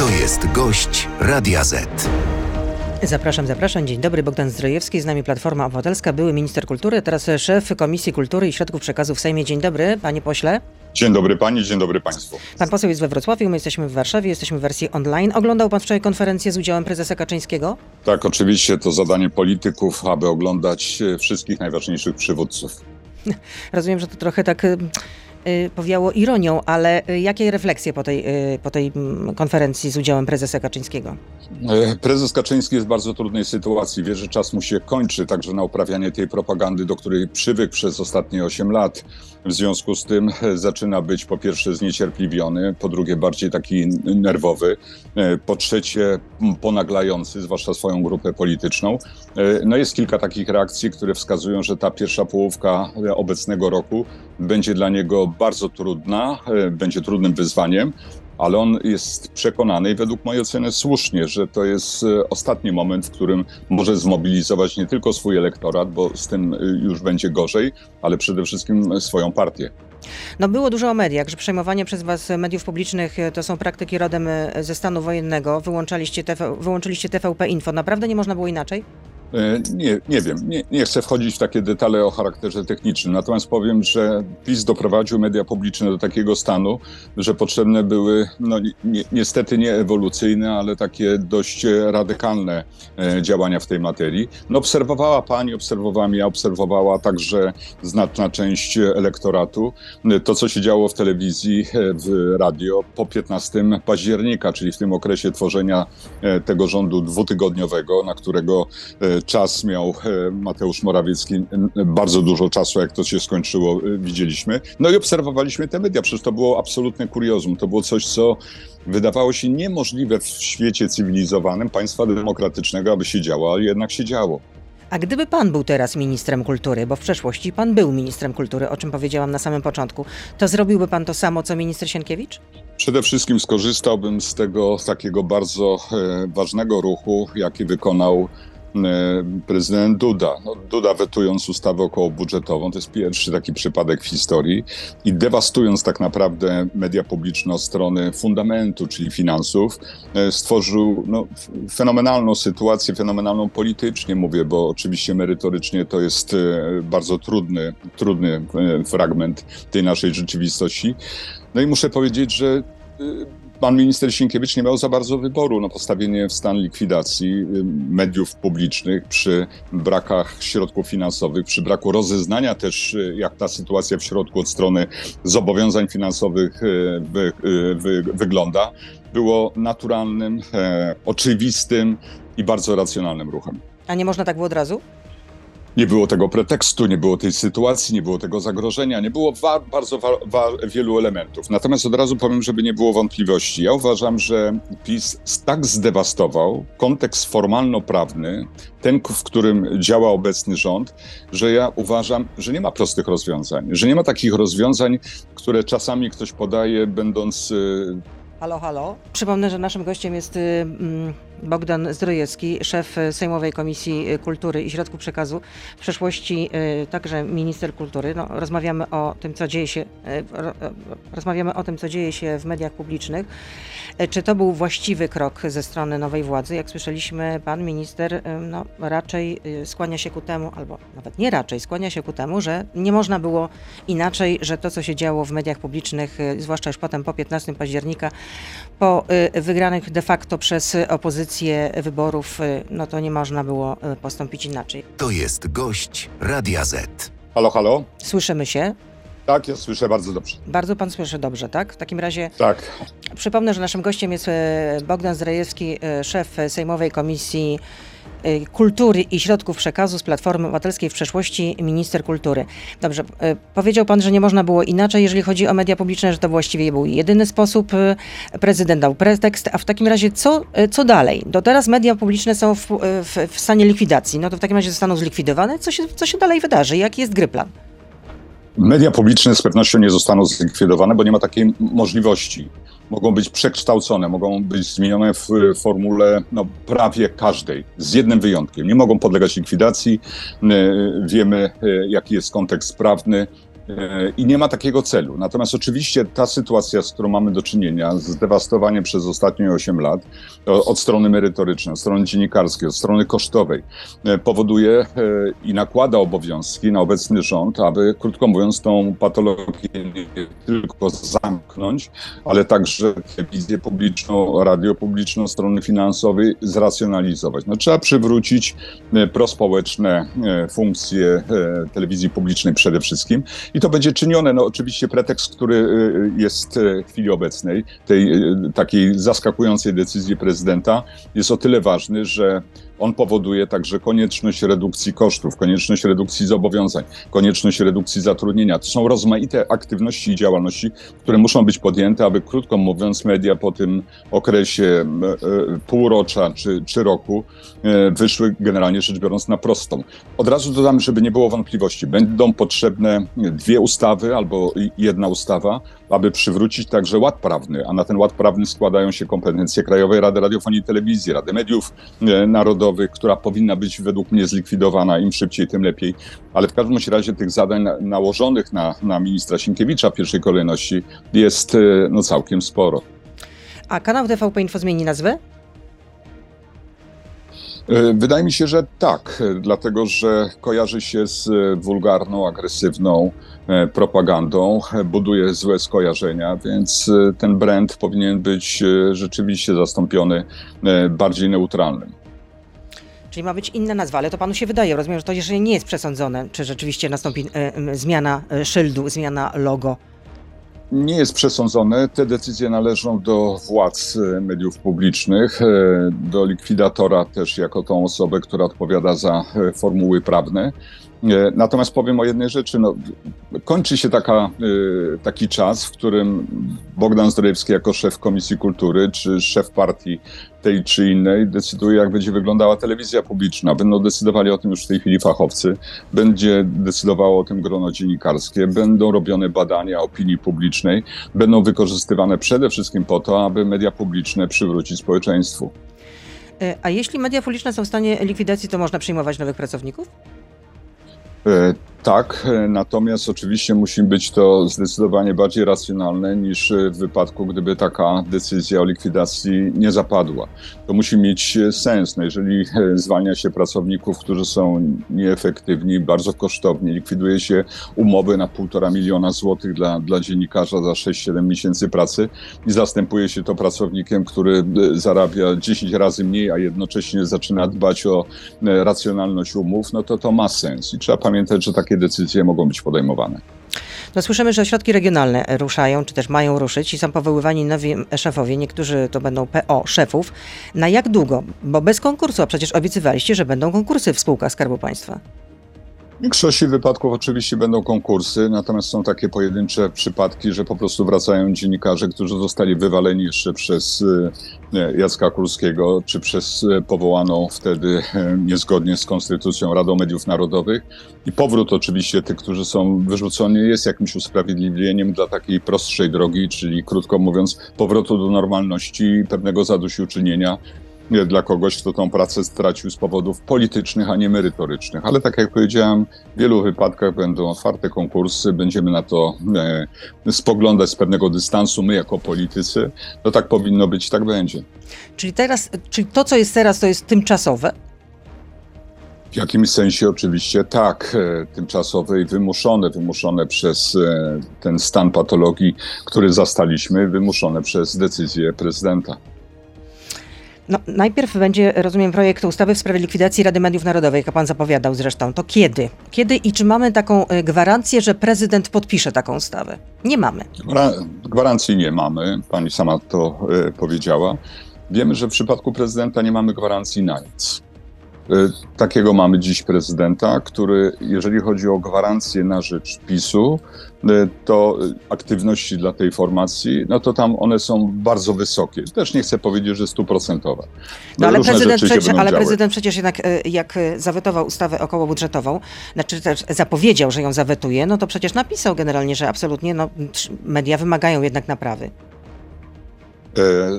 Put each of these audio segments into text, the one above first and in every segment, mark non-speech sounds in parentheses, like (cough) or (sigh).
To jest gość Radia Z. Zapraszam, zapraszam. Dzień dobry, Bogdan Zdrojewski, z nami Platforma Obywatelska, były minister kultury, teraz szef Komisji Kultury i Środków Przekazu w Sejmie. Dzień dobry, panie pośle. Dzień dobry pani, dzień dobry państwu. Pan poseł jest we Wrocławiu, my jesteśmy w Warszawie, jesteśmy w wersji online. Oglądał pan wczoraj konferencję z udziałem prezesa Kaczyńskiego? Tak, oczywiście to zadanie polityków, aby oglądać e, wszystkich najważniejszych przywódców. (laughs) Rozumiem, że to trochę tak y, powiało ironią, ale y, jakie refleksje po tej, y, po tej mm, konferencji z udziałem prezesa Kaczyńskiego? E, Prezes Kaczyński jest w bardzo trudnej sytuacji. Wie, że czas mu się kończy, także na uprawianie tej propagandy, do której przywykł przez ostatnie 8 lat. W związku z tym e, zaczyna być po pierwsze zniecierpliwiony, po drugie bardziej taki nerwowy, e, po trzecie m, ponaglający, zwłaszcza swoją grupę polityczną. No jest kilka takich reakcji, które wskazują, że ta pierwsza połówka obecnego roku będzie dla niego bardzo trudna, e, będzie trudnym wyzwaniem ale on jest przekonany i według mojej oceny słusznie, że to jest e, ostatni moment, w którym może zmobilizować nie tylko swój elektorat, bo z tym e, już będzie gorzej, ale przede wszystkim swoją partię. No było dużo o mediach, że przejmowanie przez was mediów publicznych to są praktyki rodem ze stanu wojennego. Wyłączaliście, TV, wyłączyliście TVP Info. Naprawdę nie można było inaczej? E, Nie, nie wiem, nie, nie chcę wchodzić w takie detale o charakterze technicznym, natomiast powiem, że PiS doprowadził media publiczne do takiego stanu, że potrzebne były, no ni- ni- niestety nie ewolucyjne, ale takie dość radykalne e, działania w tej materii. No obserwowała pani, obserwowałam ja, obserwowała także znaczna część elektoratu. E, to, co się działo w telewizji, w radio po 15 października, czyli w tym okresie tworzenia tego rządu dwutygodniowego, na którego czas miał e, Mateusz Morawiecki, bardzo dużo czasu, jak to się skończyło, e, widzieliśmy. No i obserwowaliśmy te media, przecież to było absolutne kuriozum. To było coś, co wydawało się niemożliwe w świecie cywilizowanym, państwa demokratycznego, aby się działo, ale jednak się działo. A gdyby pan był teraz ministrem kultury, bo w przeszłości pan był ministrem kultury, o czym powiedziałam na samym początku, to zrobiłby pan to samo, co minister Sienkiewicz? Przede wszystkim skorzystałbym z tego takiego bardzo e, ważnego ruchu, jaki wykonał prezydent Duda. No, Duda wetując ustawę okołobudżetową, to jest pierwszy taki przypadek w historii i dewastując tak naprawdę media publiczne strony fundamentu, czyli finansów, e, stworzył no, fenomenalną sytuację, fenomenalną politycznie mówię, bo oczywiście merytorycznie to jest e, bardzo trudny, trudny e, fragment tej naszej rzeczywistości. No i muszę powiedzieć, że pan minister Sienkiewicz nie miał za bardzo wyboru. No, postawienie w stan likwidacji y, mediów publicznych przy brakach środków finansowych, przy braku rozeznania też, y, jak ta sytuacja w środku od strony zobowiązań finansowych y, wy, wy, wygląda, było naturalnym, e, oczywistym i bardzo racjonalnym ruchem. A nie można tak było od razu? Nie było tego pretekstu, nie było tej sytuacji, nie było tego zagrożenia, nie było wa- bardzo wa- wa- wielu elementów. Natomiast od razu powiem, żeby nie było wątpliwości. Ja uważam, że PiS tak zdewastował kontekst formalno-prawny, ten, w którym działa obecny rząd, że ja uważam, że nie ma prostych rozwiązań. Że nie ma takich rozwiązań, które czasami ktoś podaje, będąc y, Halo, halo. Przypomnę, że naszym gościem jest y, mm, Bogdan Zdrojewski, szef Sejmowej Komisji Kultury i Środków Przekazu, w przeszłości y, także minister kultury. No, rozmawiamy o tym, co dzieje się, ro, ro- rozmawiamy o tym, co dzieje się w mediach publicznych. Czy to był właściwy krok ze strony nowej władzy? Jak słyszeliśmy, pan minister no, raczej skłania się ku temu, albo nawet nie raczej, skłania się ku temu, że nie można było inaczej, że to, co się działo w mediach publicznych, zwłaszcza już potem po 15 października, po wygranych de facto przez opozycję wyborów, y, no to nie można było y, postąpić inaczej. To jest gość Radia Z. halo, halo? Słyszymy się. Tak, ja słyszę bardzo dobrze. Bardzo pan słyszy dobrze, tak? W takim razie Tak. przypomnę, że naszym gościem jest e, Bogdan Zdrajewski, e, szef Sejmowej Komisji Kultury i Środków Przekazu z Platformy Obywatelskiej, w przeszłości minister kultury. Dobrze, e, powiedział pan, że nie można było inaczej, jeżeli chodzi o media publiczne, że to właściwie był jedyny sposób. e, Prezydent dał pretekst, a w takim razie co, co dalej? Do teraz media publiczne są w, w, w stanie likwidacji. No to w takim razie zostaną zlikwidowane. Co się, co się dalej wydarzy? Jaki jest gry plan? Media publiczne z pewnością nie zostaną zlikwidowane, bo nie ma takiej możliwości. Mogą być przekształcone, mogą być zmienione w formule no, prawie każdej, z jednym wyjątkiem. Nie mogą podlegać likwidacji. E, Wiemy, e, jaki jest kontekst prawny. E, I nie ma takiego celu. Natomiast oczywiście ta sytuacja, z którą mamy do czynienia, zdewastowanie przez ostatnie 8 lat od strony merytorycznej, od strony dziennikarskiej, od strony kosztowej, e, powoduje e, i nakłada obowiązki na obecny rząd, aby, krótko mówiąc, tą patologię nie tylko zamknąć, ale także telewizję publiczną, radio publiczną, strony finansowej zracjonalizować. No, trzeba przywrócić prospołeczne funkcje telewizji publicznej przede wszystkim i i to będzie czynione. No oczywiście pretekst, który y, jest y, w chwili obecnej, tej y, takiej zaskakującej decyzji prezydenta, jest o tyle ważny, że on powoduje także konieczność redukcji kosztów, konieczność redukcji zobowiązań, konieczność redukcji zatrudnienia. To są rozmaite aktywności i działalności, które muszą być podjęte, aby krótko mówiąc, media po tym okresie e, półrocza czy, czy roku e, wyszły generalnie rzecz biorąc na prostą. Od razu dodam, żeby nie było wątpliwości. Będą potrzebne dwie ustawy albo jedna ustawa, aby przywrócić także ład prawny, a na ten ład prawny składają się kompetencje Krajowej Rady Radiofonii i Telewizji, Rady Mediów e, Narodowych, która powinna być według mnie zlikwidowana, im szybciej, tym lepiej. Ale w każdym razie tych zadań nałożonych na, na ministra Sienkiewicza w pierwszej kolejności jest e, no, całkiem sporo. A kanał TVP Info zmieni nazwę? E, wydaje mi się, że tak, dlatego że kojarzy się z wulgarną, agresywną e, propagandą, buduje złe skojarzenia, więc e, ten brand powinien być rzeczywiście zastąpiony bardziej neutralnym. Czyli ma być inna nazwa, ale to panu się wydaje, rozumiem, że to jeszcze nie jest przesądzone, czy rzeczywiście nastąpi zmiana szyldu, zmiana logo nie jest przesądzone. Te decyzje należą do władz e, mediów publicznych, e, do likwidatora też jako tą osobę, która odpowiada za e, formuły prawne. Natomiast powiem o jednej rzeczy. No, kończy się taka, taki czas, w którym Bogdan Zdrojewski jako szef Komisji Kultury czy szef partii tej czy innej decyduje, jak będzie wyglądała telewizja publiczna. Będą decydowali o tym już w tej chwili fachowcy, będzie decydowało o tym grono dziennikarskie, będą robione badania opinii publicznej, będą wykorzystywane przede wszystkim po to, aby media publiczne przywrócić społeczeństwu. E, a jeśli media publiczne są w stanie likwidacji, to można przyjmować nowych pracowników? E, tak, e, natomiast oczywiście musi być to zdecydowanie bardziej racjonalne niż w wypadku, gdyby taka decyzja o likwidacji nie zapadła. To musi mieć sens. No jeżeli e, zwalnia się pracowników, którzy są nieefektywni, bardzo kosztowni, likwiduje się umowy na półtora miliona złotych dla, dla dziennikarza za 6-7 miesięcy pracy i zastępuje się to pracownikiem, który zarabia 10 razy mniej, a jednocześnie zaczyna dbać o racjonalność umów, no to to ma sens. I trzeba pamiętać, że takie decyzje mogą być podejmowane. No słyszymy, że ośrodki regionalne ruszają, czy też mają ruszyć i są powoływani nowi szefowie, niektórzy to będą PO szefów. Na jak długo? Bo bez konkursu, a przecież obiecywaliście, że będą konkursy w spółkach Skarbu Państwa. W większości wypadków oczywiście będą konkursy, natomiast są takie pojedyncze przypadki, że po prostu wracają dziennikarze, którzy zostali wywaleni jeszcze przez e, Jacka Kurskiego, czy przez e, powołaną wtedy e, niezgodnie z konstytucją Radą Mediów Narodowych. I powrót oczywiście tych, którzy są wyrzuconi, jest jakimś usprawiedliwieniem dla takiej prostszej drogi, czyli krótko mówiąc, powrotu do normalności pewnego zadośćuczynienia dla kogoś, kto tą pracę stracił z powodów politycznych, a nie merytorycznych. Ale tak jak powiedziałem, w wielu wypadkach będą otwarte konkursy, będziemy na to e, spoglądać z pewnego dystansu, my jako politycy. No tak powinno być, tak będzie. Czyli teraz, czyli to, co jest teraz, to jest tymczasowe? W jakimś sensie oczywiście tak, e, tymczasowe i wymuszone, wymuszone przez e, ten stan patologii, który zastaliśmy, wymuszone przez decyzję prezydenta. No, najpierw będzie, rozumiem, projekt ustawy w sprawie likwidacji Rady Mediów Narodowych, jak pan zapowiadał zresztą. To kiedy? Kiedy i czy mamy taką e, gwarancję, że prezydent podpisze taką ustawę? Nie mamy. Gwarancji nie mamy. Pani sama to y, powiedziała. Wiemy, że w przypadku prezydenta nie mamy gwarancji na nic. Y, takiego mamy dziś prezydenta, który, jeżeli chodzi o gwarancję na rzecz PiSu, y, to aktywności dla tej formacji, no to tam one są bardzo wysokie. Też nie chcę powiedzieć, że stuprocentowe. No, ale, prezydent, przecież, ale prezydent przecież jednak y, jak zawetował ustawę okołobudżetową, znaczy też zapowiedział, że ją zawetuje, no to przecież napisał generalnie, że absolutnie no, media wymagają jednak naprawy.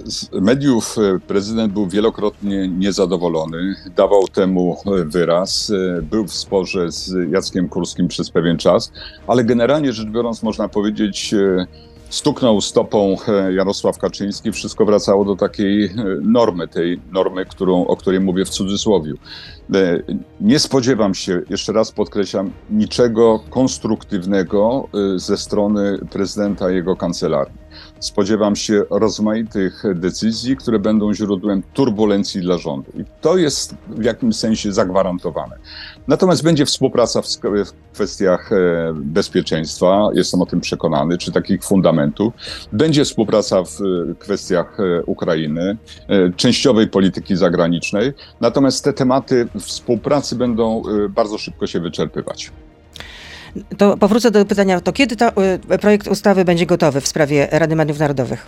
Z mediów prezydent był wielokrotnie niezadowolony, dawał temu wyraz, był w sporze z Jackiem Kurskim przez pewien czas, ale generalnie rzecz biorąc można powiedzieć, stuknął stopą e, Jarosław Kaczyński, wszystko wracało do takiej e, normy, tej normy, którą, o której mówię w cudzysłowie. E, nie spodziewam się, jeszcze raz podkreślam, niczego konstruktywnego ze strony prezydenta i jego kancelarii. Spodziewam się rozmaitych decyzji, które będą źródłem turbulencji dla rządu. I to jest w jakimś sensie zagwarantowane. Natomiast będzie współpraca w, kwestiach e, bezpieczeństwa, jestem o tym przekonany, czy takich fundamentów. Będzie współpraca w e, kwestiach e, Ukrainy, częściowej polityki zagranicznej. Natomiast te tematy współpracy będą bardzo szybko się wyczerpywać. To powrócę do pytania, to kiedy ta, projekt ustawy będzie gotowy w sprawie Rady Mediów Narodowych?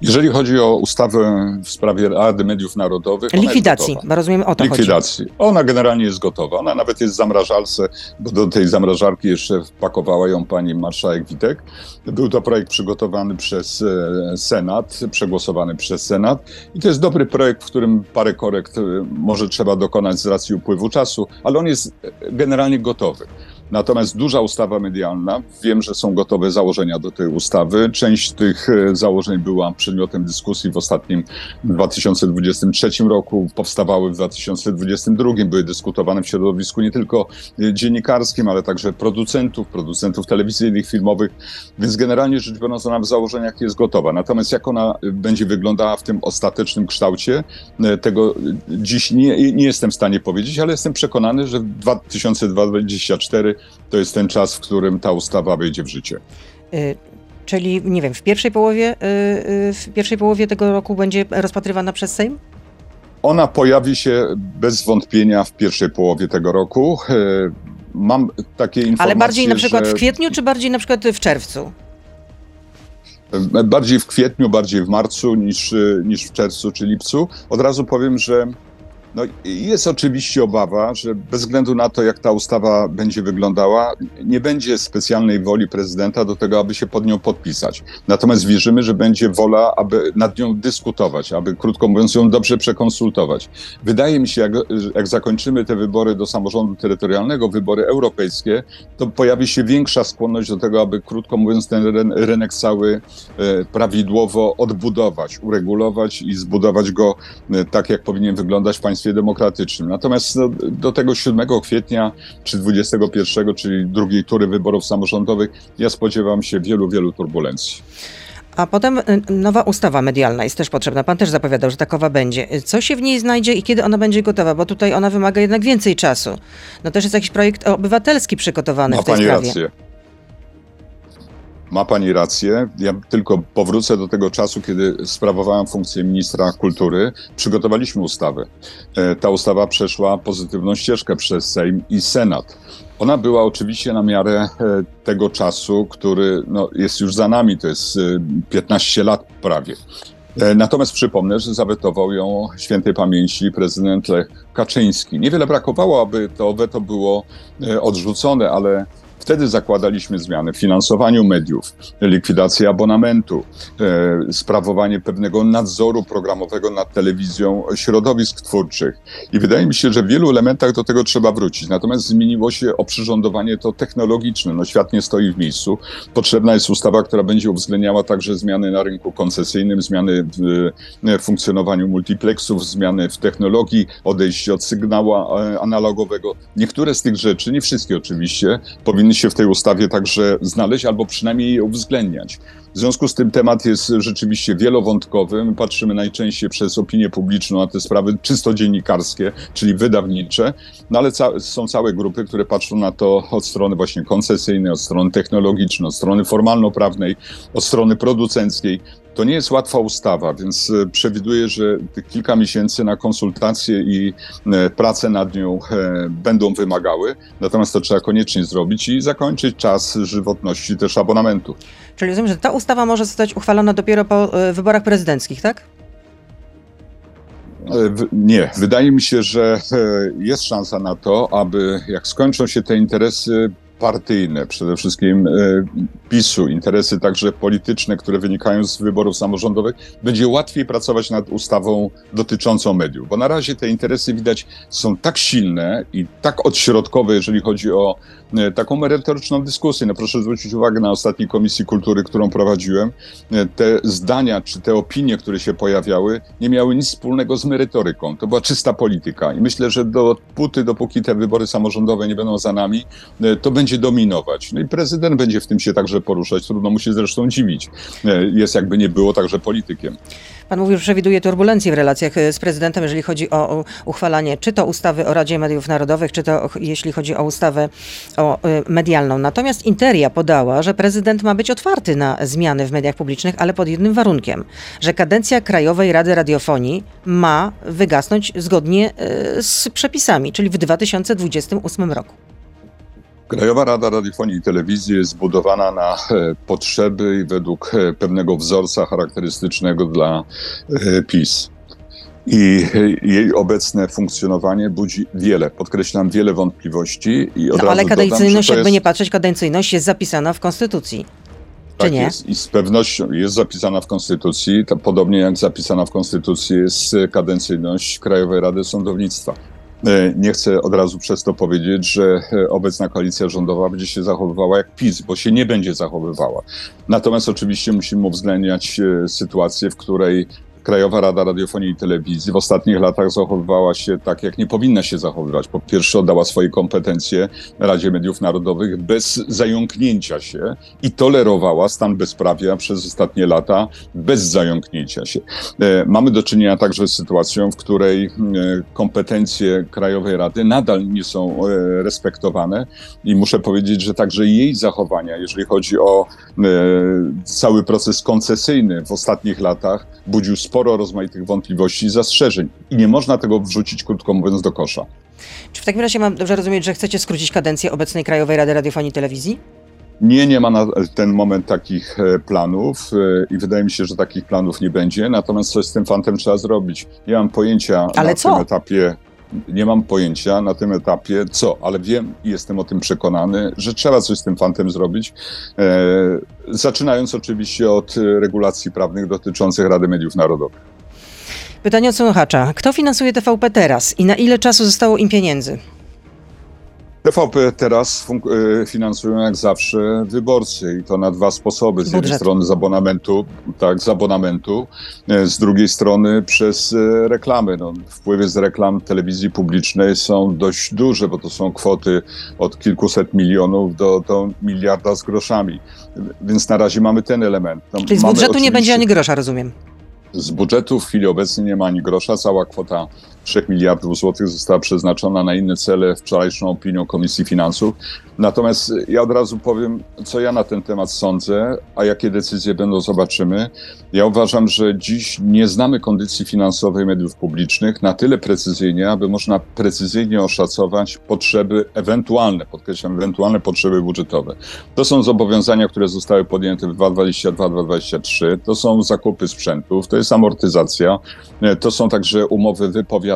Jeżeli chodzi o ustawę w sprawie Rady Mediów Narodowych. Likwidacji, bo rozumiem o to Likwidacji. Chodzi. Ona generalnie jest gotowa. Ona nawet jest w zamrażalce, bo do tej zamrażarki jeszcze wpakowała ją pani marszałek Witek. Był to projekt przygotowany przez e, Senat, przegłosowany przez Senat. I to jest dobry projekt, w którym parę korekt e, może trzeba dokonać z racji upływu czasu, ale on jest generalnie gotowy. Natomiast duża ustawa medialna, wiem, że są gotowe założenia do tej ustawy. Część tych e, założeń była przedmiotem dyskusji w ostatnim 2023 roku, powstawały w 2022, były dyskutowane w środowisku nie tylko e, dziennikarskim, ale także producentów, producentów telewizyjnych, filmowych, więc generalnie rzecz biorąc ona w założeniach jest gotowa. Natomiast jak ona będzie wyglądała w tym ostatecznym kształcie, e, tego dziś nie, nie jestem w stanie powiedzieć, ale jestem przekonany, że w 2024 to jest ten czas, w którym ta ustawa wejdzie w życie. Y, czyli, nie wiem, w pierwszej połowie, y, y, w pierwszej połowie tego roku będzie rozpatrywana przez Sejm? Ona pojawi się bez wątpienia w pierwszej połowie tego roku. Mam takie informacje. Ale bardziej na przykład że... w kwietniu, czy bardziej na przykład w czerwcu? Bardziej w kwietniu, bardziej w marcu niż, niż w czerwcu czy lipcu. Od razu powiem, że no, jest oczywiście obawa, że bez względu na to, jak ta ustawa będzie wyglądała, nie będzie specjalnej woli prezydenta do tego, aby się pod nią podpisać. Natomiast wierzymy, że będzie wola, aby nad nią dyskutować, aby krótko mówiąc ją dobrze przekonsultować. Wydaje mi się, jak, jak zakończymy te wybory do samorządu terytorialnego, wybory europejskie, to pojawi się większa skłonność do tego, aby krótko mówiąc ten rynek cały e, prawidłowo odbudować, uregulować i zbudować go e, tak, jak powinien wyglądać w państwie demokratycznym. Natomiast no, do tego 7 kwietnia czy 21, czyli drugiej tury wyborów samorządowych, ja spodziewam się wielu, wielu turbulencji. A potem y, nowa ustawa medialna jest też potrzebna. Pan też zapowiadał, że takowa będzie. Co się w niej znajdzie i kiedy ona będzie gotowa? Bo tutaj ona wymaga jednak więcej czasu. No też jest jakiś projekt obywatelski przygotowany Ma w tej pani sprawie. Rację. Ma pani rację. Ja tylko powrócę do tego czasu, kiedy sprawowałem funkcję ministra kultury. Przygotowaliśmy ustawę. E, ta ustawa przeszła pozytywną ścieżkę przez Sejm i Senat. Ona była oczywiście na miarę e, tego czasu, który no, jest już za nami, to jest 15 e, lat prawie. Natomiast przypomnę, że zawetował ją świętej pamięci prezydent Lech Kaczyński. Niewiele brakowało, aby to weto było odrzucone, ale Wtedy zakładaliśmy zmiany w finansowaniu mediów, likwidację abonamentu, e, sprawowanie pewnego nadzoru programowego nad telewizją środowisk twórczych. I wydaje mi się, że w wielu elementach do tego trzeba wrócić. Natomiast zmieniło się oprzyrządowanie to technologiczne. No, świat nie stoi w miejscu. Potrzebna jest ustawa, która będzie uwzględniała także zmiany na rynku koncesyjnym, zmiany w e, funkcjonowaniu multiplexów, zmiany w technologii, odejście od sygnału e, analogowego. Niektóre z tych rzeczy, nie wszystkie oczywiście, powinny się w tej ustawie także znaleźć, albo przynajmniej je uwzględniać. W związku z tym temat jest rzeczywiście wielowątkowy. My patrzymy najczęściej przez opinię publiczną na te sprawy czysto dziennikarskie, czyli wydawnicze, no ale ca są całe grupy, które patrzą na to od strony właśnie koncesyjnej, od strony technologicznej, od strony formalno-prawnej, od strony producenckiej. To nie jest łatwa ustawa, więc e, przewiduję, że tych kilka miesięcy na konsultacje i e, prace nad nią e, będą wymagały. Natomiast to trzeba koniecznie zrobić i zakończyć czas żywotności też abonamentu. Czyli rozumiem, że ta ustawa może zostać uchwalona dopiero po wyborach prezydenckich, tak? Nie, wydaje mi się, że jest szansa na to, aby jak skończą się te interesy partyjne, przede wszystkim e, PiSu, interesy także polityczne, które wynikają z wyborów samorządowych, będzie łatwiej pracować nad ustawą dotyczącą mediów. Bo na razie te interesy widać są tak silne i tak odśrodkowe, jeżeli chodzi o e, taką merytoryczną dyskusję. No proszę zwrócić uwagę na ostatniej Komisji Kultury, którą prowadziłem. E, Te zdania czy te opinie, które się pojawiały, nie miały nic wspólnego z merytoryką. To była czysta polityka. I myślę, że dopóty, dopóki te wybory samorządowe nie będą za nami, to będzie dominować. No i prezydent będzie w tym się także poruszać. Trudno mu się zresztą dziwić. E, Jest jakby nie było także politykiem. Pan mówił, że przewiduje turbulencje w relacjach e, z prezydentem, jeżeli chodzi o uchwalanie czy to ustawy o Radzie Mediów Narodowych, czy to jeśli chodzi o ustawę o e, medialną. Natomiast Interia podała, że prezydent ma być otwarty na zmiany w mediach publicznych, ale pod jednym warunkiem, że kadencja Krajowej Rady Radiofonii ma wygasnąć zgodnie z przepisami, czyli w 2028 roku. Krajowa Rada Radiofonii i Telewizji jest zbudowana na e, potrzeby i według e, pewnego wzorca charakterystycznego dla e, PiS. I jej obecne funkcjonowanie budzi wiele, podkreślam, wiele wątpliwości. I od No, ale dodam, kadencyjność, to jakby nie jest, patrzeć, kadencyjność jest zapisana w Konstytucji. Czy tak nie? Jest, I z pewnością jest zapisana w Konstytucji, podobnie jak zapisana w Konstytucji jest kadencyjność Krajowej Rady Sądownictwa. E, Nie chcę od razu przez to powiedzieć, że e, obecna koalicja rządowa będzie się zachowywała jak PiS, bo się nie będzie zachowywała. Natomiast oczywiście musimy uwzględniać e, sytuację, w której Krajowa Rada Radiofonii i Telewizji w ostatnich latach zachowywała się tak, jak nie powinna się zachowywać. Po pierwsze, oddała swoje kompetencje Radzie Mediów Narodowych bez zająknięcia się i tolerowała stan bezprawia przez ostatnie lata bez zająknięcia się. E, Mamy do czynienia także z sytuacją, w której e, kompetencje Krajowej Rady nadal nie są e, respektowane i muszę powiedzieć, że także jej zachowania, jeżeli chodzi o cały proces koncesyjny w ostatnich latach, budził sporo rozmaitych wątpliwości i zastrzeżeń. I nie można tego wrzucić, krótko mówiąc, do kosza. Czy w takim razie mam dobrze rozumieć, że chcecie skrócić kadencję obecnej Krajowej Rady Radiofonii i Telewizji? Nie, nie ma na ten moment takich e, planów e, i wydaje mi się, że takich planów nie będzie. Natomiast coś z tym fantem trzeba zrobić. Nie mam pojęcia Ale na co? tym etapie. Nie mam pojęcia na tym etapie co, ale wiem i jestem o tym przekonany, że trzeba coś z tym fantem zrobić. E, zaczynając oczywiście od regulacji prawnych dotyczących Rady Mediów Narodowych. Pytanie od słuchacza. Kto finansuje TVP teraz i na ile czasu zostało im pieniędzy? TVP teraz e, finansują jak zawsze wyborcy i to na dwa sposoby. Z jednej Budżet. strony z abonamentu, tak, z abonamentu, e, z drugiej strony przez e, reklamy. No, wpływy z reklam telewizji publicznej są dość duże, bo to są kwoty od kilkuset milionów do, do miliarda z groszami. Więc na razie mamy ten element. No, Czyli z budżetu nie będzie ani grosza, rozumiem. z budżetu w chwili obecnej nie ma ani grosza. Cała kwota 3 miliardów złotych została przeznaczona na inne cele wczorajszą opinią Komisji Finansów. Natomiast ja od razu powiem, co ja na ten temat sądzę, a jakie decyzje będą, zobaczymy. Ja uważam, że dziś nie znamy kondycji finansowej mediów publicznych na tyle precyzyjnie, aby można precyzyjnie oszacować potrzeby ewentualne, podkreślam, ewentualne potrzeby budżetowe. To są zobowiązania, które zostały podjęte w 2022-2023, to są zakupy sprzętów, to jest amortyzacja, to są także umowy wypowiadane,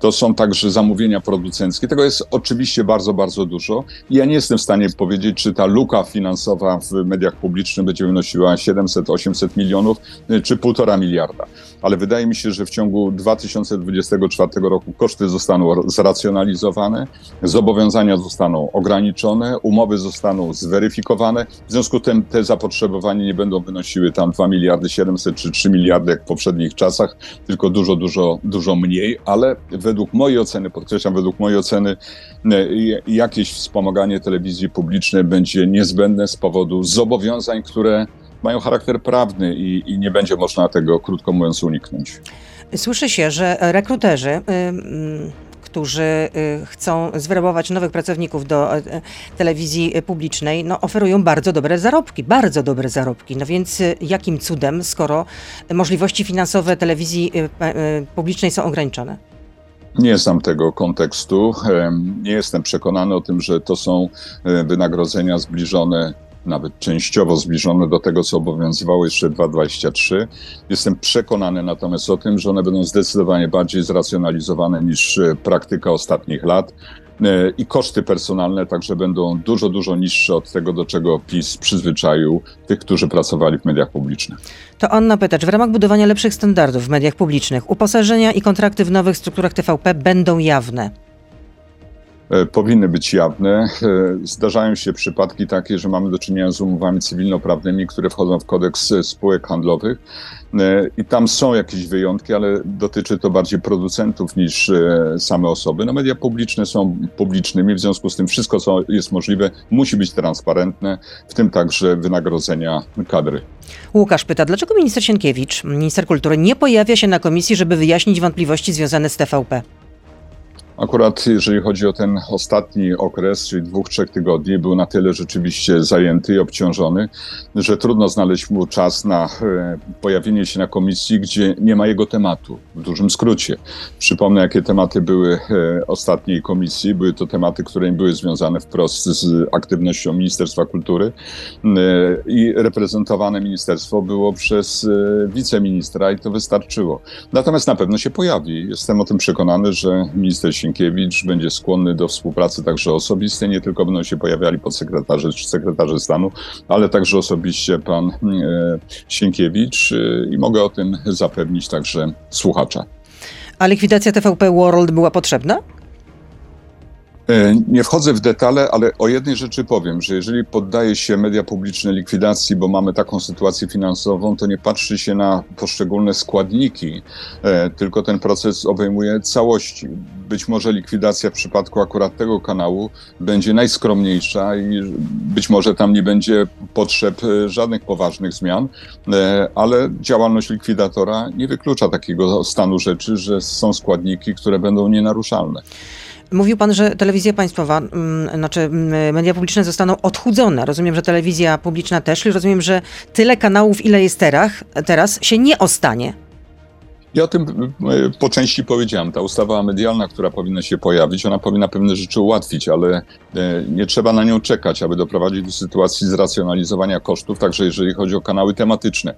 to są także zamówienia producenckie. Tego jest oczywiście bardzo, bardzo dużo. I Ja nie jestem w stanie powiedzieć, czy ta luka finansowa w mediach publicznych będzie wynosiła 700-800 milionów, e, czy 1,5 miliarda. Ale wydaje mi się, że w ciągu 2024 roku koszty zostaną zracjonalizowane, zobowiązania zostaną ograniczone, umowy zostaną zweryfikowane. W związku z tym te zapotrzebowania nie będą wynosiły tam 2 miliardy 700 czy 3 miliardy jak w poprzednich czasach, tylko dużo, dużo, dużo mniej, ale według mojej oceny, podkreślam, według mojej oceny e, jakieś wspomaganie telewizji publicznej będzie niezbędne z powodu zobowiązań, które mają charakter prawny i, i nie będzie można tego, krótko mówiąc, uniknąć. Słyszy się, że rekruterzy, którzy y, chcą zwerbować nowych pracowników do y, telewizji publicznej, no, oferują bardzo dobre zarobki, bardzo dobre zarobki. No więc y, jakim cudem, skoro możliwości finansowe telewizji y, publicznej są ograniczone? Nie znam tego kontekstu. Nie jestem przekonany o tym, że to są e, wynagrodzenia zbliżone, nawet częściowo zbliżone do tego, co obowiązywało jeszcze 2023. Jestem przekonany natomiast o tym, że one będą zdecydowanie bardziej zracjonalizowane niż e, praktyka ostatnich lat. e, i koszty personalne także będą dużo, dużo niższe od tego, do czego PiS przyzwyczaił tych, którzy pracowali w mediach publicznych. To Anna Pytacz. W ramach budowania lepszych standardów w mediach publicznych uposażenia i kontrakty w nowych strukturach TVP będą jawne. E, powinny być jawne. E, Zdarzają się przypadki takie, że mamy do czynienia z umowami cywilnoprawnymi, które wchodzą w kodeks e, spółek handlowych i tam są jakieś wyjątki, ale dotyczy to bardziej producentów niż same osoby. No media publiczne są publicznymi, w związku z tym wszystko, co jest możliwe, musi być transparentne, w tym także wynagrodzenia kadry. Łukasz pyta, dlaczego minister Sienkiewicz, minister kultury, nie pojawia się na komisji, żeby wyjaśnić wątpliwości związane z TVP? Akurat jeżeli chodzi o ten ostatni okres, czyli dwóch, trzech tygodni, był na tyle rzeczywiście zajęty i obciążony, że trudno znaleźć mu czas na e, pojawienie się na komisji, gdzie nie ma jego tematu, w dużym skrócie. Przypomnę, jakie tematy były e, ostatniej komisji. Były to tematy, które nie były związane wprost z aktywnością Ministerstwa Kultury e, i reprezentowane ministerstwo było przez wiceministra i to wystarczyło. Natomiast na pewno się pojawi. Jestem o tym przekonany, że minister Sienkiewicz będzie skłonny do współpracy także osobistej. Nie tylko będą się pojawiali podsekretarze czy sekretarze stanu, ale także osobiście pan e, Sienkiewicz e, i mogę o tym zapewnić także słuchacza. A likwidacja TVP World była potrzebna? E, Nie wchodzę w detale, ale o jednej rzeczy powiem, że jeżeli poddaje się media publiczne likwidacji, bo mamy taką sytuację finansową, to nie patrzy się na poszczególne składniki, e, tylko ten proces obejmuje całości. Być może likwidacja w przypadku akurat tego kanału będzie najskromniejsza i być może tam nie będzie potrzeb e, żadnych poważnych zmian, ale działalność likwidatora nie wyklucza takiego stanu rzeczy, że są składniki, które będą nienaruszalne. Mówił pan, że telewizja państwowa, mm, znaczy mm, media publiczne zostaną odchudzone. Rozumiem, że telewizja publiczna też rozumiem, że tyle kanałów, ile jest teraz, teraz się nie ostanie. Ja o tym e, po części powiedziałem. Ta ustawa medialna, która powinna się pojawić, ona powinna pewne rzeczy ułatwić, ale e, nie trzeba na nią czekać, aby doprowadzić do sytuacji zracjonalizowania kosztów, także jeżeli chodzi o kanały tematyczne.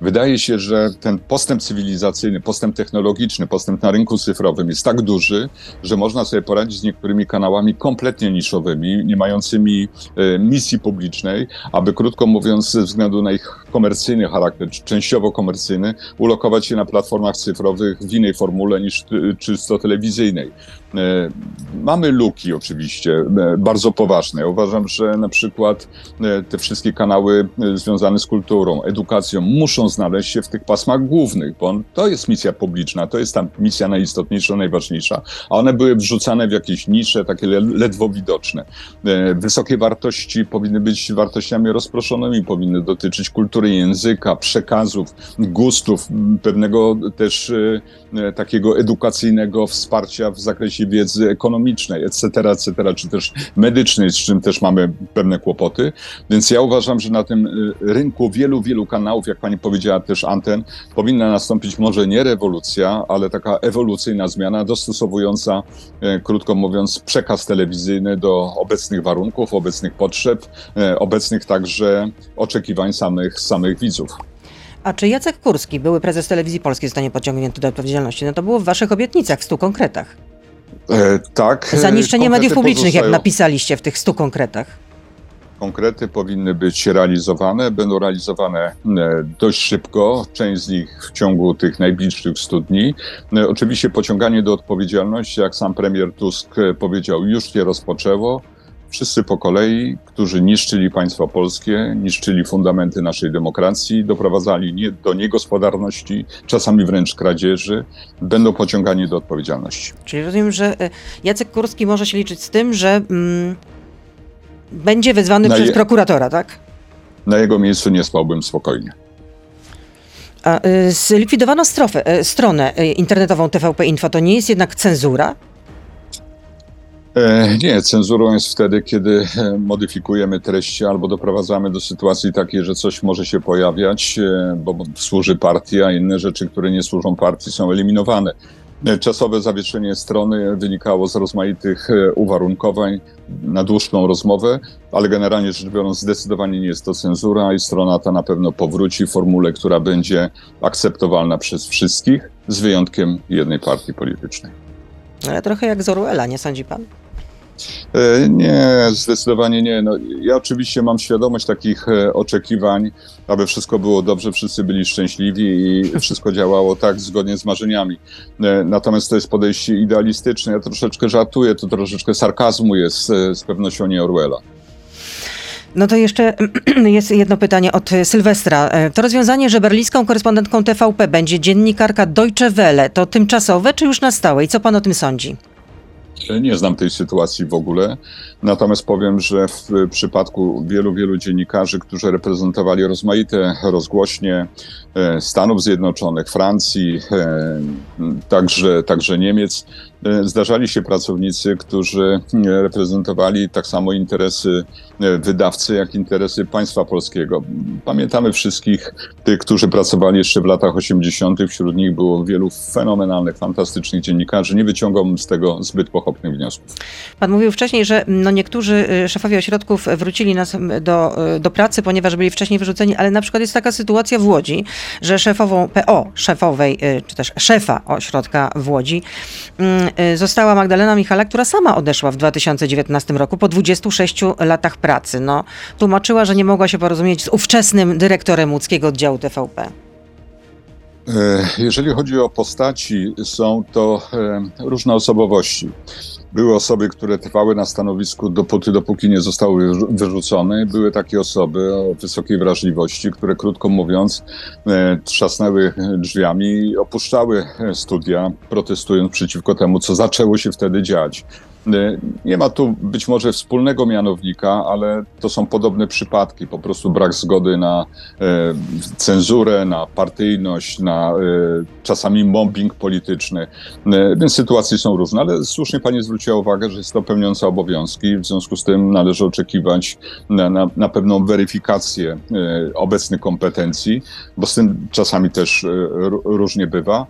Wydaje się, że ten postęp cywilizacyjny, postęp technologiczny, postęp na rynku cyfrowym jest tak duży, że można sobie poradzić z niektórymi kanałami kompletnie niszowymi, nie mającymi e, misji publicznej, aby krótko mówiąc, ze względu na ich komercyjny charakter, czy częściowo komercyjny, ulokować się na platformach cyfrowych w innej formule niż y, czysto telewizyjnej. E, Mamy luki oczywiście, e, bardzo poważne. Ja uważam, że na przykład e, te wszystkie kanały związane z kulturą, edukacją muszą znaleźć się w tych pasmach głównych, bo to jest misja publiczna, to jest tam misja najistotniejsza, najważniejsza, a one były wrzucane w jakieś nisze, takie le- ledwo widoczne. Wysokie wartości powinny być wartościami rozproszonymi, powinny dotyczyć kultury języka, przekazów, gustów, pewnego też takiego edukacyjnego wsparcia w zakresie wiedzy ekonomicznej, etc., etc., czy też medycznej, z czym też mamy pewne kłopoty. Więc ja uważam, że na tym y, rynku wielu, wielu kanałów, jak pani powiedziała, też anten, powinna nastąpić może nie rewolucja, ale taka ewolucyjna zmiana, dostosowująca, e, krótko mówiąc, przekaz telewizyjny do obecnych warunków, obecnych potrzeb, e, obecnych także oczekiwań samych, samych widzów. A czy Jacek Kurski, były prezes telewizji polskiej, zostanie pociągnięty do odpowiedzialności? No to było w waszych obietnicach, w stu konkretach. E, tak. e, Zaniszczenie konkrety mediów publicznych, jak pozostają- napisaliście w tych stu konkretach. Konkrety powinny być realizowane, będą realizowane e, dość szybko, część z nich w ciągu tych najbliższych 100 dni. E, Oczywiście pociąganie do odpowiedzialności, jak sam premier Tusk powiedział, już się rozpoczęło. Wszyscy po kolei, którzy niszczyli państwo polskie, niszczyli fundamenty naszej demokracji, doprowadzali nie, do niegospodarności, czasami wręcz kradzieży, będą pociągani do odpowiedzialności. Czyli rozumiem, że e, Jacek Kurski może się liczyć z tym, że mm, będzie wezwany Na przez je- prokuratora, tak? Na jego miejscu nie spałbym spokojnie. A y, zlikwidowano strofę, e, stronę e, internetową TVP Info. To nie jest jednak cenzura? E, Nie, cenzurą jest wtedy, kiedy e, modyfikujemy treści albo doprowadzamy do sytuacji takiej, że coś może się pojawiać, e, bo służy partii, a inne rzeczy, które nie służą partii, są eliminowane. Czasowe zawieszenie strony wynikało z rozmaitych uwarunkowań na dłuższą rozmowę, ale generalnie rzecz biorąc, zdecydowanie nie jest to cenzura i strona ta na pewno powróci w formule, która będzie akceptowalna przez wszystkich, z wyjątkiem jednej partii politycznej. Ale trochę jak z Orwella, nie sądzi pan? E, Nie, zdecydowanie nie. No, ja oczywiście mam świadomość takich e, oczekiwań, aby wszystko było dobrze, wszyscy byli szczęśliwi i wszystko działało tak zgodnie z marzeniami. E, Natomiast to jest podejście idealistyczne. Ja troszeczkę żartuję, to troszeczkę sarkazmu jest z pewnością nie Orwella. No to jeszcze (clears throat) jest jedno pytanie od Sylwestra. To rozwiązanie, że berlińską korespondentką TVP będzie dziennikarka Deutsche Welle, to tymczasowe czy już na stałe? I co pan o tym sądzi? Nie znam tej sytuacji w ogóle, natomiast powiem, że w przypadku wielu, wielu dziennikarzy, którzy reprezentowali rozmaite rozgłośnie e, Stanów Zjednoczonych, Francji, e, także, także Niemiec, e, zdarzali się pracownicy, którzy reprezentowali tak samo interesy wydawcy, jak interesy państwa polskiego. Pamiętamy wszystkich tych, którzy pracowali jeszcze w latach 80., wśród nich było wielu fenomenalnych, fantastycznych dziennikarzy. Nie wyciągam z tego zbyt pochopnych wniosków. Pan mówił wcześniej, że no niektórzy y, szefowie ośrodków wrócili nas do, y, do pracy, ponieważ byli wcześniej wyrzuceni, ale na przykład jest taka sytuacja w Łodzi, że szefową PO, szefowej, y, czy też szefa ośrodka w Łodzi mm, została Magdalena Michala, która sama odeszła w 2019 roku po 26 latach pracy. No, tłumaczyła, że nie mogła się porozumieć z ówczesnym dyrektorem łódzkiego oddziału TVP. E, Jeżeli chodzi o postaci, są to e, różne osobowości. Były osoby, które trwały na stanowisku dopóty, dopóki nie zostały wyrzu- wyrzucone. Były takie osoby o wysokiej wrażliwości, które krótko mówiąc e, trzasnęły drzwiami i opuszczały studia, protestując przeciwko temu, co zaczęło się wtedy dziać. E, Nie ma tu być może wspólnego mianownika, ale to są podobne przypadki. Po prostu brak zgody na e, cenzurę, na partyjność, na e, czasami mobbing polityczny. Więc sytuacje są różne, ale słusznie pani zwróciła uwagę, że jest to pełniąca obowiązki. W związku z tym należy oczekiwać na, na, na pewną weryfikację obecnych kompetencji, bo z tym czasami też ró- różnie bywa.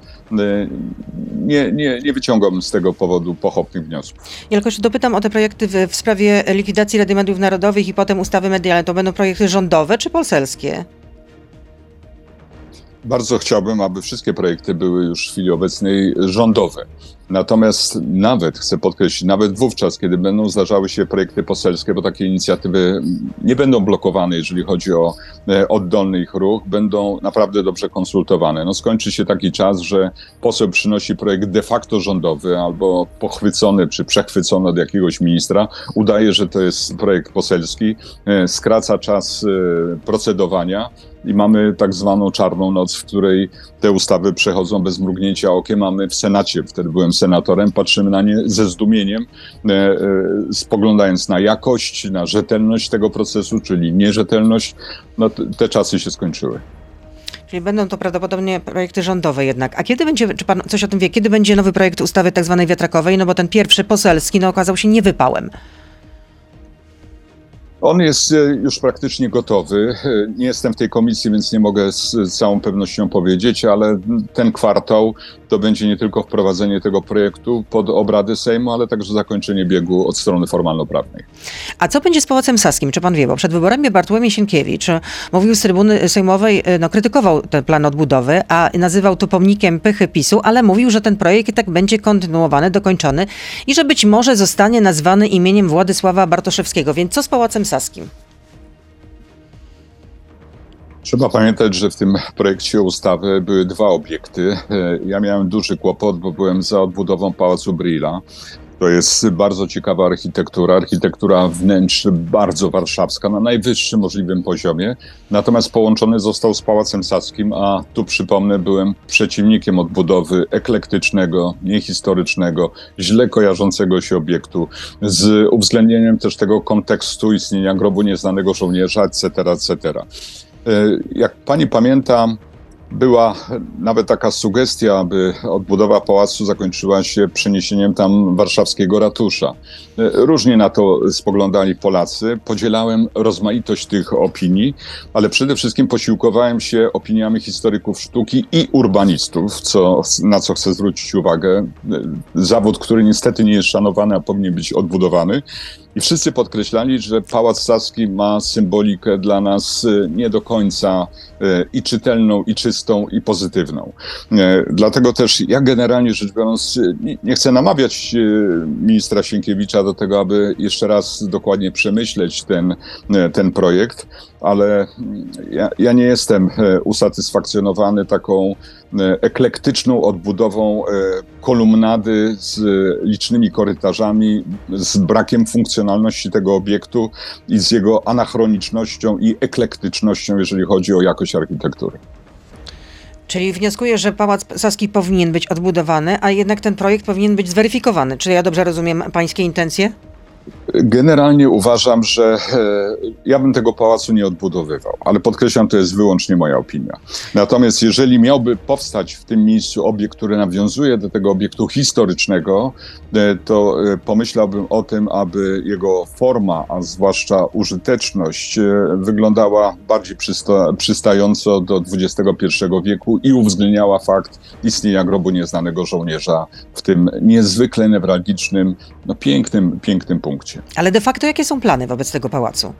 Nie, nie, nie wyciągam z tego powodu pochopnych wniosków. Ja tylko jeszcze dopytam o te projekty w, w sprawie likwidacji Rady Mediów Narodowych i potem ustawy medialne. To będą projekty rządowe czy poselskie? Bardzo chciałbym, aby wszystkie projekty były już w chwili obecnej rządowe. Natomiast nawet, chcę podkreślić, nawet wówczas, kiedy będą zdarzały się projekty poselskie, bo takie inicjatywy nie będą blokowane, jeżeli chodzi o e, oddolny ich ruch, będą naprawdę dobrze konsultowane. No skończy się taki czas, że poseł przynosi projekt de facto rządowy albo pochwycony czy przechwycony od jakiegoś ministra, udaje, że to jest projekt poselski, e, skraca czas e, procedowania, i mamy tak zwaną czarną noc, w której te ustawy przechodzą bez mrugnięcia okiem. Mamy w Senacie, wtedy byłem senatorem, patrzymy na nie ze zdumieniem, e, e, spoglądając na jakość, na rzetelność tego procesu, czyli nierzetelność. No, te czasy się skończyły. Czyli będą to prawdopodobnie projekty rządowe jednak. A kiedy będzie, czy pan coś o tym wie, kiedy będzie nowy projekt ustawy tak zwanej wiatrakowej? No bo ten pierwszy poselski no, okazał się niewypałem. On jest e, już praktycznie gotowy. E, Nie jestem w tej komisji, więc nie mogę z całą pewnością powiedzieć, ale ten kwartał to będzie nie tylko wprowadzenie tego projektu pod obrady Sejmu, ale także zakończenie biegu od strony formalno-prawnej. A co będzie z Pałacem Saskim? Czy pan wie? Bo przed wyborami Bartłomiej Sienkiewicz e, mówił z trybuny sejmowej, no krytykował ten plan odbudowy, a nazywał to pomnikiem pychy PiSu, ale mówił, że ten projekt i tak będzie kontynuowany, dokończony i że być może zostanie nazwany imieniem Władysława Bartoszewskiego. Więc co z Pałacem Saskim? Trzeba pamiętać, że w tym projekcie ustawy były dwa obiekty. Ja miałem duży kłopot, bo byłem za odbudową Pałacu Brilla. To jest bardzo ciekawa architektura, architektura wnętrz bardzo warszawska, na najwyższym możliwym poziomie. Natomiast połączony został z Pałacem Saskim, a tu przypomnę, byłem przeciwnikiem odbudowy eklektycznego, niehistorycznego, źle kojarzącego się obiektu, z uwzględnieniem też tego kontekstu istnienia grobu nieznanego żołnierza, etc., etc. E, Jak pani pamięta, była nawet taka sugestia, aby odbudowa pałacu zakończyła się przeniesieniem tam warszawskiego ratusza. Różnie na to spoglądali Polacy. Podzielałem rozmaitość tych opinii, ale przede wszystkim posiłkowałem się opiniami historyków sztuki i urbanistów, co, na co chcę zwrócić uwagę. Zawód, który niestety nie jest szanowany, a powinien być odbudowany. I wszyscy podkreślali, że Pałac Saski ma symbolikę dla nas e, nie do końca e, i czytelną, i czystą, i pozytywną. E, Dlatego też ja generalnie rzecz biorąc nie- chcę namawiać ministra Sienkiewicza do tego, aby jeszcze raz dokładnie przemyśleć ten, ten projekt, ale ja, ja nie jestem e, usatysfakcjonowany taką e, eklektyczną odbudową e, kolumnady z licznymi korytarzami, z brakiem funkcjonalności tego obiektu i z jego anachronicznością i eklektycznością, jeżeli chodzi o jakość architektury. Czyli wnioskuję, że Pałac Saski powinien być odbudowany, a jednak ten projekt powinien być zweryfikowany. Czy ja dobrze rozumiem pańskie intencje? Generalnie uważam, że e, ja bym tego pałacu nie odbudowywał, ale podkreślam, to jest wyłącznie moja opinia. Natomiast jeżeli miałby powstać w tym miejscu obiekt, który nawiązuje do tego obiektu historycznego, e, to e, pomyślałbym o tym, aby jego forma, a zwłaszcza użyteczność, wyglądała bardziej przysta- przystająco do XXI wieku i uwzględniała fakt istnienia grobu nieznanego żołnierza w tym niezwykle newralgicznym, no pięknym, pięknym punkcie. Ale de facto jakie są plany wobec tego pałacu?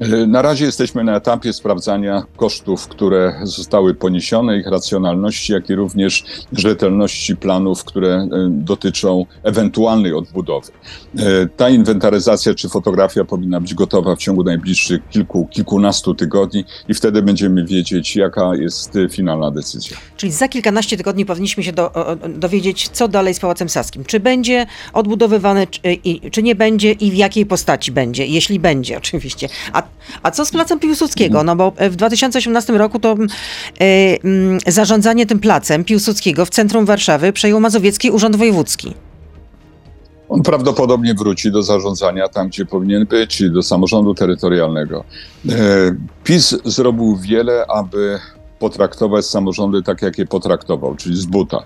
E, Na razie jesteśmy na etapie sprawdzania kosztów, które zostały poniesione, ich racjonalności, jak i również rzetelności planów, które e, dotyczą ewentualnej odbudowy. E, Ta inwentaryzacja czy fotografia powinna być gotowa w ciągu najbliższych kilku, kilkunastu tygodni i wtedy będziemy wiedzieć, jaka jest finalna decyzja. Czyli za kilkanaście tygodni powinniśmy się do, dowiedzieć, co dalej z Pałacem Saskim. Czy będzie odbudowywany, czy, czy nie będzie i w jakiej postaci będzie, jeśli będzie oczywiście. A, a co z Placem Piłsudskiego? No bo e, w 2018 roku to e, mm, zarządzanie tym Placem Piłsudskiego w centrum Warszawy przejął Mazowiecki Urząd Wojewódzki. On prawdopodobnie wróci do zarządzania tam, gdzie powinien być, do samorządu terytorialnego. E, PiS zrobił wiele, aby potraktować samorządy tak, jak je potraktował, czyli z buta.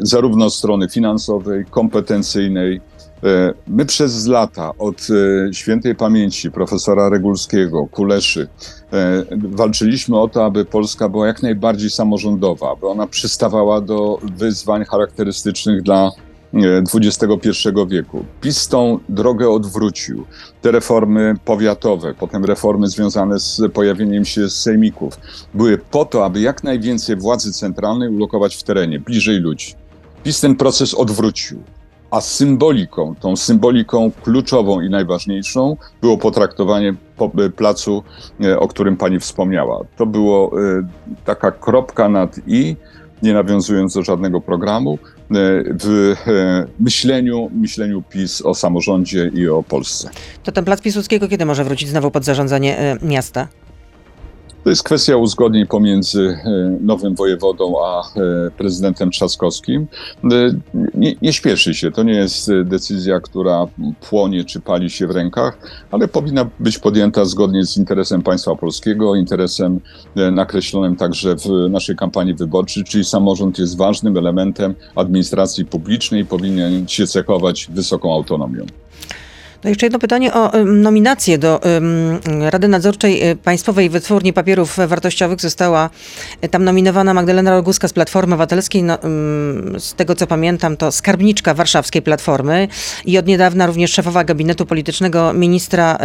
Zarówno strony finansowej, kompetencyjnej. E, My przez lata od e, świętej pamięci profesora Regulskiego, Kuleszy, e, walczyliśmy o to, aby Polska była jak najbardziej samorządowa, aby ona przystawała do wyzwań charakterystycznych dla XXI wieku. PiS tą drogę odwrócił. Te reformy powiatowe, potem reformy związane z pojawieniem się sejmików, były po to, aby jak najwięcej władzy centralnej ulokować w terenie, bliżej ludzi. PiS ten proces odwrócił. A symboliką, tą symboliką kluczową i najważniejszą było potraktowanie po, placu, e, o którym pani wspomniała. To było e, taka kropka nad i, nie nawiązując do żadnego programu, e, w e, myśleniu, myśleniu PiS o samorządzie i o Polsce. To ten Plac Piłsudskiego kiedy może wrócić znowu pod zarządzanie e, miasta? To jest kwestia uzgodnień pomiędzy e, nowym wojewodą a e, prezydentem Trzaskowskim. E, Nie, nie śpieszy się, to nie jest decyzja, która płonie czy pali się w rękach, ale powinna być podjęta zgodnie z interesem państwa polskiego, interesem nakreślonym także w naszej kampanii wyborczej, czyli samorząd jest ważnym elementem administracji publicznej i powinien się cechować wysoką autonomią. No jeszcze jedno pytanie o nominację do Rady Nadzorczej y, Państwowej Wytwórni Papierów Wartościowych. Została y, tam nominowana Magdalena Roguska z Platformy Obywatelskiej. No, z tego co pamiętam, to skarbniczka warszawskiej Platformy i od niedawna również szefowa gabinetu politycznego ministra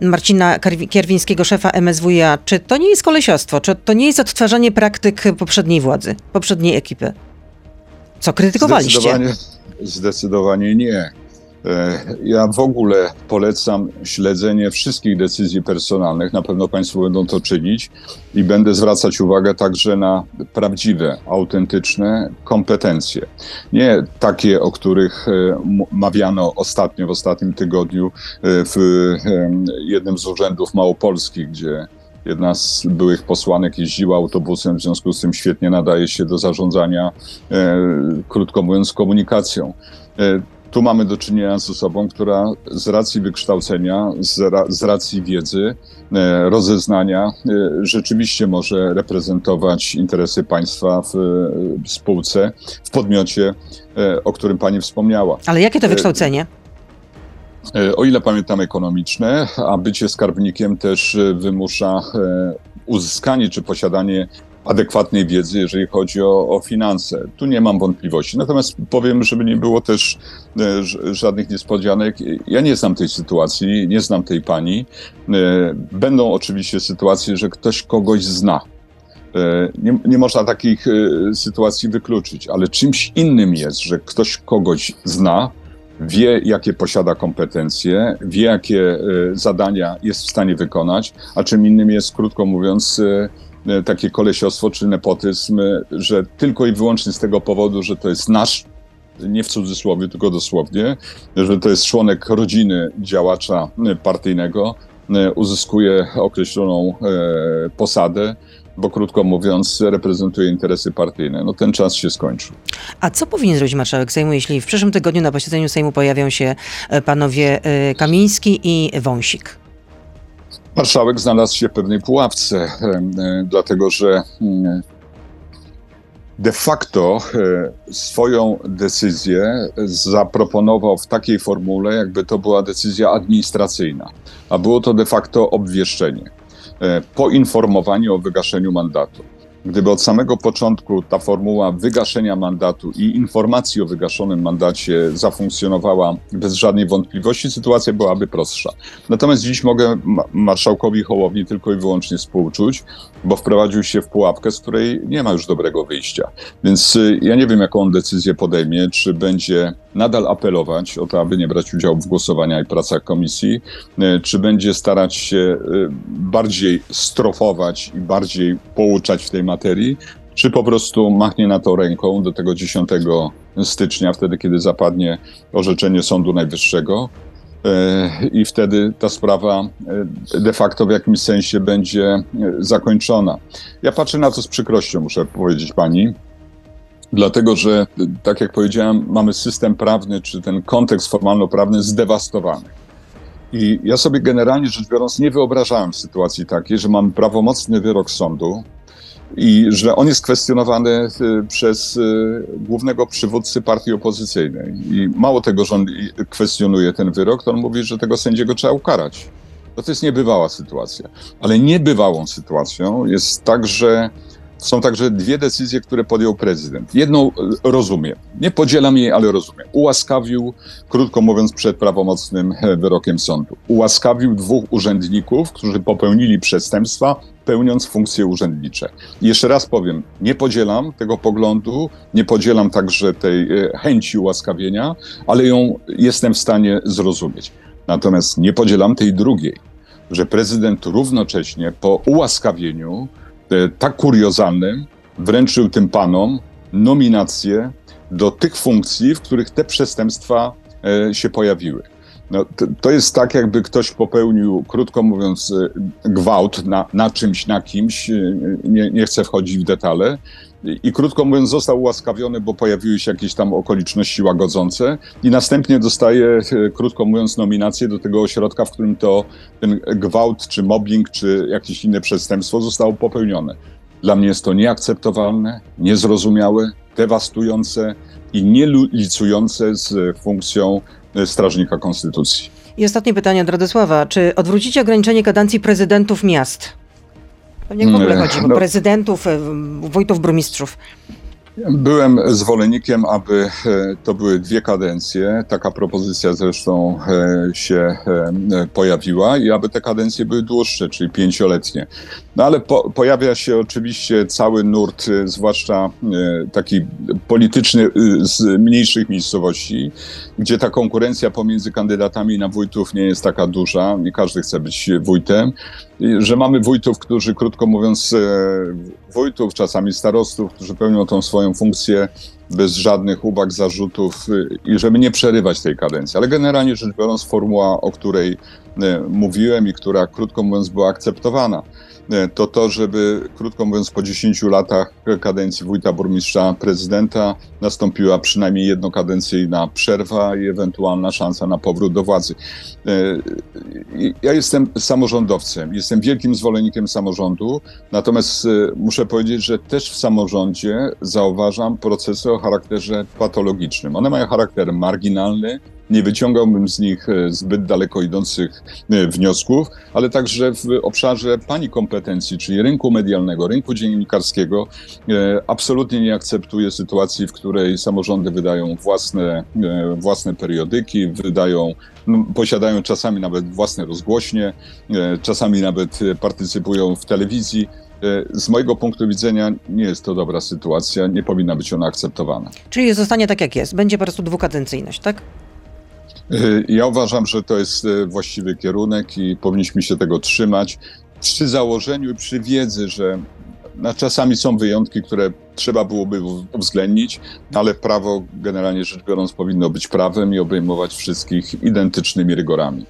y, Marcina Kierwińskiego, szefa MSWiA. Czy to nie jest kolesiostwo? Czy to nie jest odtwarzanie praktyk poprzedniej władzy, poprzedniej ekipy? Co krytykowaliście? Zdecydowanie, zdecydowanie nie. E, Ja w ogóle polecam śledzenie wszystkich decyzji personalnych. Na pewno Państwo będą to czynić i będę zwracać uwagę także na prawdziwe, autentyczne kompetencje. Nie takie, o których e, mawiano ostatnio, w ostatnim tygodniu e, w jednym z urzędów małopolskich, gdzie Jedna z byłych posłanek jeździła autobusem, w związku z tym świetnie nadaje się do zarządzania, e, krótko mówiąc, komunikacją. E, tu mamy do czynienia z osobą, która z racji wykształcenia, z, ra, z racji wiedzy, e, rozeznania, e, rzeczywiście może reprezentować interesy państwa w e, spółce, w podmiocie, o którym pani wspomniała. Ale jakie to wykształcenie? O ile pamiętam ekonomiczne, a bycie skarbnikiem też wymusza uzyskanie czy posiadanie adekwatnej wiedzy, jeżeli chodzi o, o finanse. Tu nie mam wątpliwości. Natomiast powiem, żeby nie było też e, żadnych niespodzianek. Ja nie znam tej sytuacji, nie znam tej pani. E, będą oczywiście sytuacje, że ktoś kogoś zna. E, nie, nie można takich sytuacji wykluczyć, ale czymś innym jest, że ktoś kogoś zna, wie, jakie posiada kompetencje, wie, jakie zadania jest w stanie wykonać, a czym innym jest, krótko mówiąc, takie kolesiostwo czy nepotyzm, e, że tylko i wyłącznie z tego powodu, że to jest nasz, nie w cudzysłowie, tylko dosłownie, że to jest członek rodziny działacza e, partyjnego, uzyskuje określoną posadę, bo krótko mówiąc, reprezentuje interesy partyjne. No ten czas się skończył. A co powinien zrobić marszałek Sejmu, jeśli w przyszłym tygodniu na posiedzeniu Sejmu pojawią się panowie Kamiński i Wąsik? Marszałek znalazł się w pewnej pułapce, e, dlatego że mm, de facto e, swoją decyzję zaproponował w takiej formule, jakby to była decyzja administracyjna, a było to de facto obwieszczenie, e, poinformowanie o wygaszeniu mandatu. Gdyby od samego początku ta formuła wygaszenia mandatu i informacji o wygaszonym mandacie zafunkcjonowała bez żadnej wątpliwości, sytuacja byłaby prostsza. Natomiast dziś mogę marszałkowi Hołowni tylko i wyłącznie współczuć, bo wprowadził się w pułapkę, z której nie ma już dobrego wyjścia. Więc y, ja nie wiem, jaką on decyzję podejmie, czy będzie nadal apelować o to, aby nie brać udziału w głosowaniach i pracach komisji, y, czy będzie starać się y, bardziej strofować i bardziej pouczać w tej materii, czy po prostu machnie na to ręką do tego 10 stycznia, wtedy kiedy zapadnie orzeczenie Sądu Najwyższego. E, I wtedy ta sprawa e, de facto w jakimś sensie będzie e, zakończona. Ja patrzę na to z przykrością, muszę powiedzieć pani, dlatego że, tak jak powiedziałem, mamy system prawny, czy ten kontekst formalno-prawny zdewastowany. I ja sobie generalnie rzecz biorąc nie wyobrażałem sytuacji takiej, że mamy prawomocny wyrok sądu, i że on jest kwestionowany y, przez y, głównego przywódcy partii opozycyjnej. I mało tego, że on kwestionuje ten wyrok, to on mówi, że tego sędziego trzeba ukarać. No to jest niebywała sytuacja. Ale niebywałą sytuacją jest także są także dwie decyzje, które podjął prezydent. Jedną e, rozumiem, nie podzielam jej, ale rozumiem. Ułaskawił, krótko mówiąc, przed prawomocnym e, wyrokiem sądu. Ułaskawił dwóch urzędników, którzy popełnili przestępstwa, pełniąc funkcje urzędnicze. Jeszcze raz powiem, nie podzielam tego poglądu, nie podzielam także tej e, chęci ułaskawienia, ale ją jestem w stanie zrozumieć. Natomiast nie podzielam tej drugiej, że prezydent równocześnie po ułaskawieniu tak kuriozalnym wręczył tym panom nominacje do tych funkcji, w których te przestępstwa e, się pojawiły. No, to, to, jest tak, jakby ktoś popełnił, krótko mówiąc, e, gwałt na, na czymś, na kimś, nie, nie chcę wchodzić w detale, i krótko mówiąc został ułaskawiony, bo pojawiły się jakieś tam okoliczności łagodzące i następnie dostaje, krótko mówiąc, nominację do tego ośrodka, w którym to ten gwałt, czy mobbing, czy jakieś inne przestępstwo zostało popełnione. Dla mnie jest to nieakceptowalne, niezrozumiałe, dewastujące i nielicujące z funkcją strażnika konstytucji. I ostatnie pytanie od Radosława. Czy odwrócicie ograniczenie kadencji prezydentów miast? Pewnie w ogóle chodzi o no, prezydentów, wójtów, burmistrzów. Byłem zwolennikiem, aby e, to były dwie kadencje. Taka propozycja zresztą e, się pojawiła i aby te kadencje były dłuższe, czyli pięcioletnie. No ale po, pojawia się oczywiście cały nurt, zwłaszcza taki polityczny z mniejszych miejscowości, gdzie ta konkurencja pomiędzy kandydatami na wójtów nie jest taka duża. Nie każdy chce być wójtem że mamy wójtów, którzy, krótko mówiąc, e, wójtów, czasami starostów, którzy pełnią tą swoją funkcję bez żadnych uwag, zarzutów e, i żeby nie przerywać tej kadencji. Ale generalnie rzecz biorąc, formuła, o której e, mówiłem i która, krótko mówiąc, była akceptowana, to to, żeby, krótko mówiąc, po 10 latach kadencji wójta, burmistrza, prezydenta nastąpiła przynajmniej jednokadencyjna przerwa i ewentualna szansa na powrót do władzy. Ja jestem samorządowcem, jestem wielkim zwolennikiem samorządu, natomiast muszę powiedzieć, że też w samorządzie zauważam procesy o charakterze patologicznym. One mają charakter marginalny, Nie wyciągałbym z nich e, zbyt daleko idących e, wniosków, ale także w obszarze pani kompetencji, czyli rynku medialnego, rynku dziennikarskiego, e, absolutnie nie akceptuję sytuacji, w której samorządy wydają własne, własne periodyki, wydają, no, posiadają czasami nawet własne rozgłośnie, czasami nawet partycypują w telewizji. Z mojego punktu widzenia nie jest to dobra sytuacja, nie powinna być ona akceptowana. Czyli zostanie tak jak jest. Będzie po prostu dwukadencyjność, tak? E, Ja uważam, że to jest e, właściwy kierunek i powinniśmy się tego trzymać przy założeniu i przy wiedzy, że no, czasami są wyjątki, które trzeba byłoby uw- uwzględnić, ale prawo generalnie rzecz biorąc powinno być prawem i obejmować wszystkich identycznymi rygorami.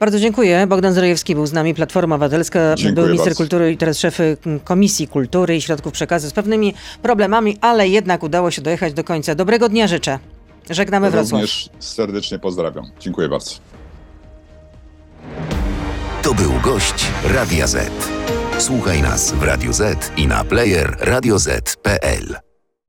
Bardzo dziękuję. Bogdan Zdrojewski był z nami, Platforma Obywatelska, Dziękuję był minister bardzo. kultury i teraz szef y, Komisji Kultury i Środków Przekazu z pewnymi problemami, ale jednak udało się dojechać do końca. Dobrego dnia życzę. Żegnamy Wrocław. Również serdecznie pozdrawiam. Dziękuję bardzo. To był gość Radia Z. Słuchaj nas w Radio Z i na player radioz.pl.